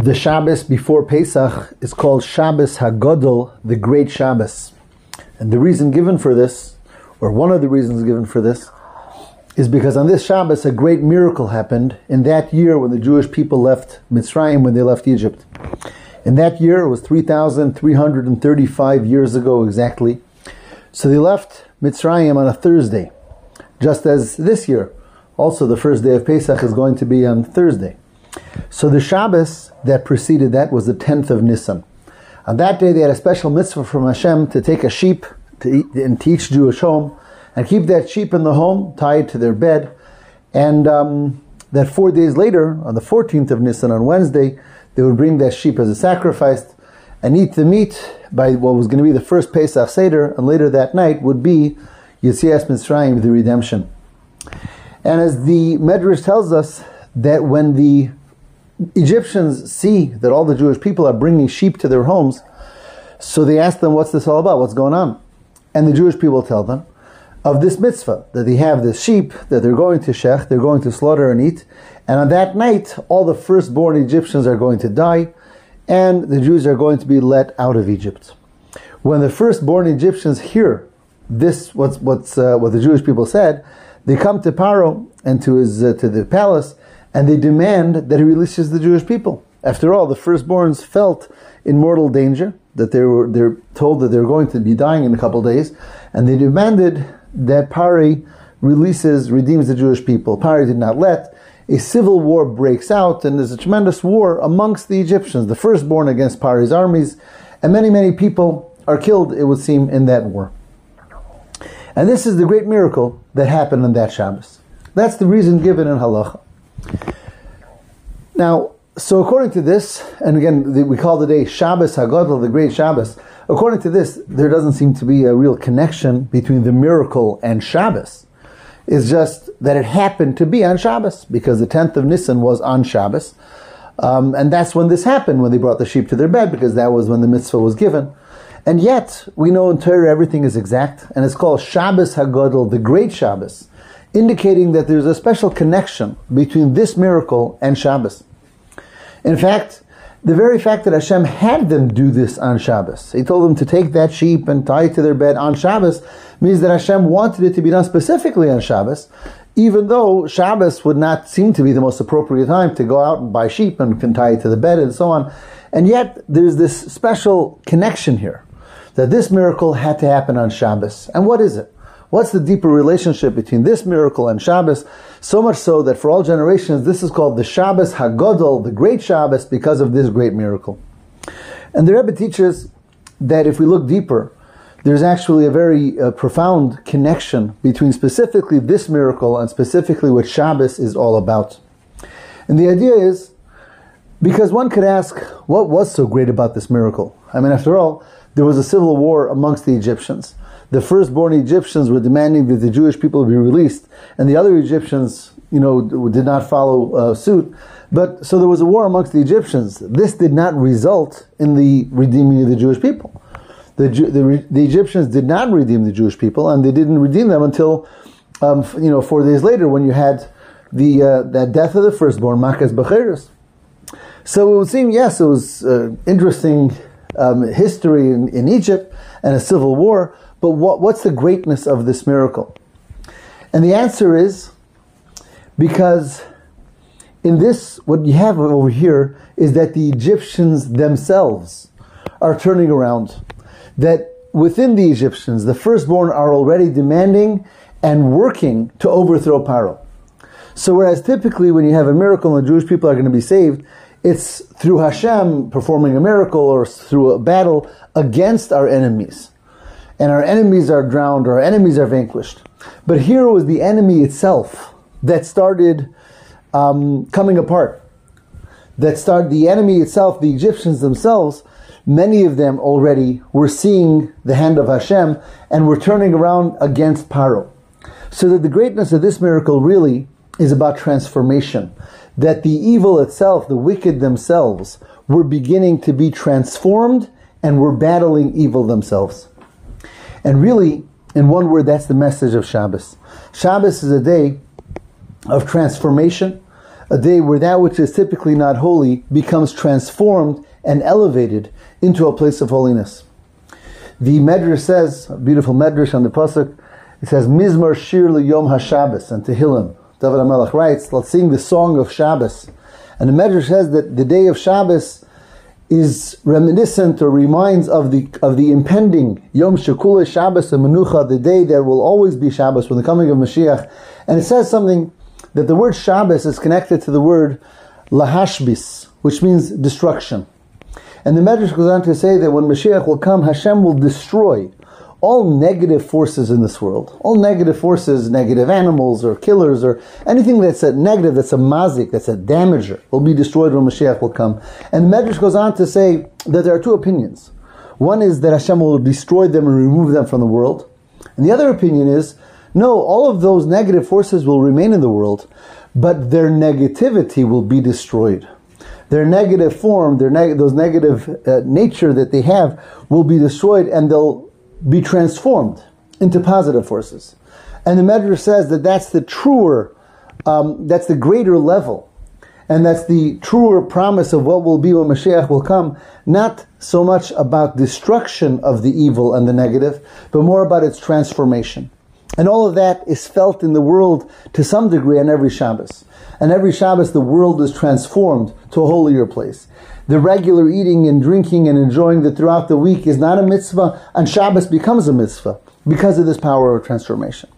The Shabbos before Pesach is called Shabbos Hagodol, the Great Shabbos. And the reason given for this, or one of the reasons given for this, is because on this Shabbos a great miracle happened in that year when the Jewish people left Mitzrayim, when they left Egypt. In that year, it was 3,335 years ago exactly. So they left Mitzrayim on a Thursday, just as this year. Also, the first day of Pesach is going to be on Thursday. So the Shabbos that preceded that was the 10th of Nisan. On that day, they had a special mitzvah from Hashem to take a sheep to eat, and teach Jewish home and keep that sheep in the home, tied to their bed. And um, that four days later, on the 14th of Nisan, on Wednesday, they would bring that sheep as a sacrifice and eat the meat by what was going to be the first Pesach Seder, and later that night would be Yitzias Mitzrayim, the redemption. And as the Medrash tells us, that when the Egyptians see that all the Jewish people are bringing sheep to their homes, so they ask them, What's this all about? What's going on? And the Jewish people tell them of this mitzvah that they have this sheep that they're going to shech, they're going to slaughter and eat, and on that night, all the firstborn Egyptians are going to die, and the Jews are going to be let out of Egypt. When the firstborn Egyptians hear this, what's, what's, uh, what the Jewish people said, they come to Paro and to his uh, to the palace, and they demand that he releases the Jewish people. After all, the firstborns felt in mortal danger, that they were they're told that they're going to be dying in a couple days, and they demanded that Pari releases, redeems the Jewish people. Pari did not let. A civil war breaks out, and there's a tremendous war amongst the Egyptians, the firstborn against Pari's armies, and many, many people are killed, it would seem, in that war. And this is the great miracle that happened on that Shabbos. That's the reason given in Halacha. Now, so according to this, and again, we call the day Shabbos Hagadol, the great Shabbos. According to this, there doesn't seem to be a real connection between the miracle and Shabbos. It's just that it happened to be on Shabbos because the 10th of Nisan was on Shabbos. Um, and that's when this happened, when they brought the sheep to their bed, because that was when the mitzvah was given. And yet, we know in Torah everything is exact, and it's called Shabbos Hagadol, the Great Shabbos, indicating that there's a special connection between this miracle and Shabbos. In fact, the very fact that Hashem had them do this on Shabbos, He told them to take that sheep and tie it to their bed on Shabbos, means that Hashem wanted it to be done specifically on Shabbos, even though Shabbos would not seem to be the most appropriate time to go out and buy sheep and can tie it to the bed and so on. And yet, there's this special connection here that this miracle had to happen on Shabbos. And what is it? What's the deeper relationship between this miracle and Shabbos? So much so that for all generations, this is called the Shabbos Hagodol, the great Shabbos, because of this great miracle. And the Rebbe teaches that if we look deeper, there's actually a very uh, profound connection between specifically this miracle and specifically what Shabbos is all about. And the idea is because one could ask, what was so great about this miracle? I mean, after all, there was a civil war amongst the Egyptians. The firstborn Egyptians were demanding that the Jewish people be released, and the other Egyptians, you know, did not follow uh, suit. But so there was a war amongst the Egyptians. This did not result in the redeeming of the Jewish people. The, the, the Egyptians did not redeem the Jewish people, and they didn't redeem them until, um, you know, four days later when you had the uh, that death of the firstborn, Makas Bechoros. So it would seem, yes, it was uh, interesting um, history in, in, Egypt and a civil war, but what, what's the greatness of this miracle? And the answer is because in this, what you have over here is that the Egyptians themselves are turning around. That within the Egyptians, the firstborn are already demanding and working to overthrow Paro. So, whereas typically when you have a miracle and the Jewish people are going to be saved, it's through Hashem performing a miracle or through a battle against our enemies. And our enemies are drowned or our enemies are vanquished. But here was the enemy itself that started um, coming apart. That started the enemy itself, the Egyptians themselves, many of them already were seeing the hand of Hashem and were turning around against Paro. So that the greatness of this miracle really is about transformation that the evil itself, the wicked themselves, were beginning to be transformed and were battling evil themselves. And really, in one word, that's the message of Shabbos. Shabbos is a day of transformation, a day where that which is typically not holy becomes transformed and elevated into a place of holiness. The Medrash says, beautiful Medrash on the Pasuk, it says, Mizmor Shir Yom HaShabbos, and Tehillim. David HaMelech writes, let's sing the song of Shabbos. And the Medrash says that the day of Shabbos is reminiscent or reminds of the of the impending Yom Shekula Shabbos and Menucha, the day that will always be Shabbos when the coming of Mashiach. And it says something that the word Shabbos is connected to the word Lahashbis, which means destruction. And the Medrash goes on to say that when Mashiach will come, Hashem will destroy all negative forces in this world. All negative forces, negative animals or killers or anything that's a negative, that's a mazik, that's a damager, will be destroyed when Mashiach will come. And the Medrash goes on to say that there are two opinions. One is that Hashem will destroy them and remove them from the world. And the other opinion is, no, all of those negative forces will remain in the world, but their negativity will be destroyed their negative form, their neg- those negative uh, nature that they have will be destroyed and they'll be transformed into positive forces. And the Medrash says that that's the truer, um, that's the greater level. And that's the truer promise of what will be when Mashiach will come, not so much about destruction of the evil and the negative, but more about its transformation. And all of that is felt in the world to some degree on every Shabbos. And every Shabbos, the world is transformed to a holier place. The regular eating and drinking and enjoying that throughout the week is not a mitzvah, and Shabbos becomes a mitzvah because of this power of transformation.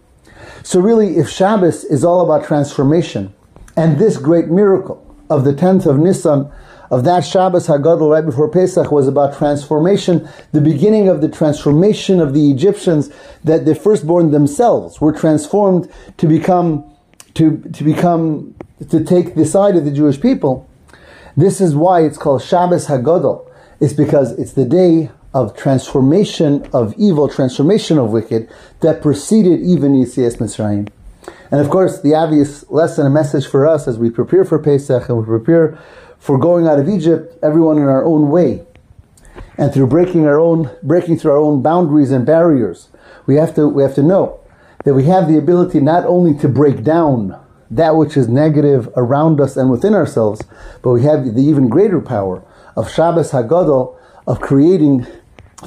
So, really, if Shabbos is all about transformation, and this great miracle of the 10th of Nisan, of that Shabbos Hagadol right before Pesach was about transformation, the beginning of the transformation of the Egyptians, that the firstborn themselves were transformed to become, to, to become to take the side of the Jewish people. This is why it's called Shabbos Hagadol. It's because it's the day of transformation of evil, transformation of wicked that preceded even Yitzias Mitzrayim. And of course, the obvious lesson and message for us as we prepare for Pesach and we prepare for going out of Egypt, everyone in our own way, and through breaking our own, breaking through our own boundaries and barriers, we have to we have to know that we have the ability not only to break down that which is negative around us and within ourselves, but we have the even greater power of Shabbos Hagadol, of creating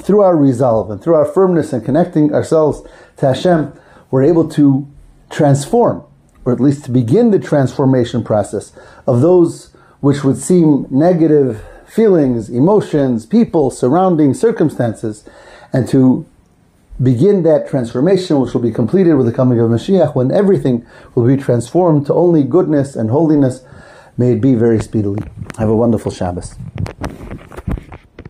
through our resolve and through our firmness and connecting ourselves to Hashem, we're able to transform, or at least to begin the transformation process of those which would seem negative feelings, emotions, people, surrounding circumstances, and to begin that transformation, which will be completed with the coming of Mashiach, when everything will be transformed to only goodness and holiness. May it be very speedily. Have a wonderful Shabbos.